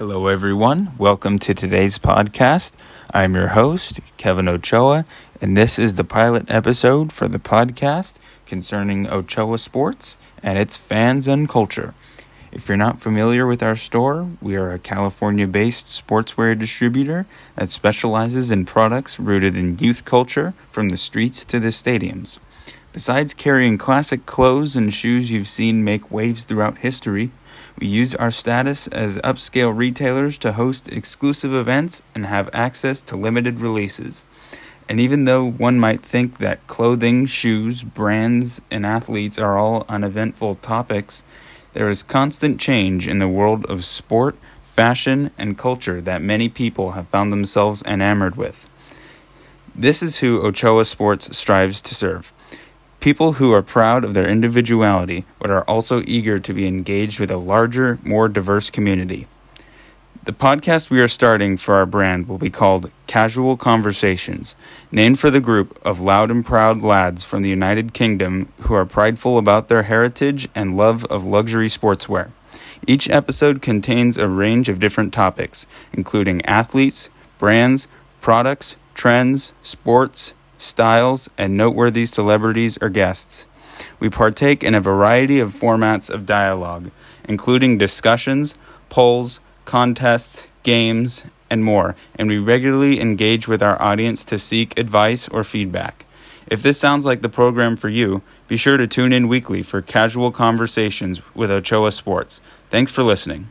Hello, everyone. Welcome to today's podcast. I'm your host, Kevin Ochoa, and this is the pilot episode for the podcast concerning Ochoa sports and its fans and culture. If you're not familiar with our store, we are a California based sportswear distributor that specializes in products rooted in youth culture from the streets to the stadiums. Besides carrying classic clothes and shoes you've seen make waves throughout history, we use our status as upscale retailers to host exclusive events and have access to limited releases. And even though one might think that clothing, shoes, brands, and athletes are all uneventful topics, there is constant change in the world of sport, fashion, and culture that many people have found themselves enamored with. This is who Ochoa Sports strives to serve. People who are proud of their individuality, but are also eager to be engaged with a larger, more diverse community. The podcast we are starting for our brand will be called Casual Conversations, named for the group of loud and proud lads from the United Kingdom who are prideful about their heritage and love of luxury sportswear. Each episode contains a range of different topics, including athletes, brands, products, trends, sports, styles, and noteworthy celebrities or guests. We partake in a variety of formats of dialogue, including discussions, polls, contests, games, and more, and we regularly engage with our audience to seek advice or feedback. If this sounds like the program for you, be sure to tune in weekly for casual conversations with Ochoa Sports. Thanks for listening.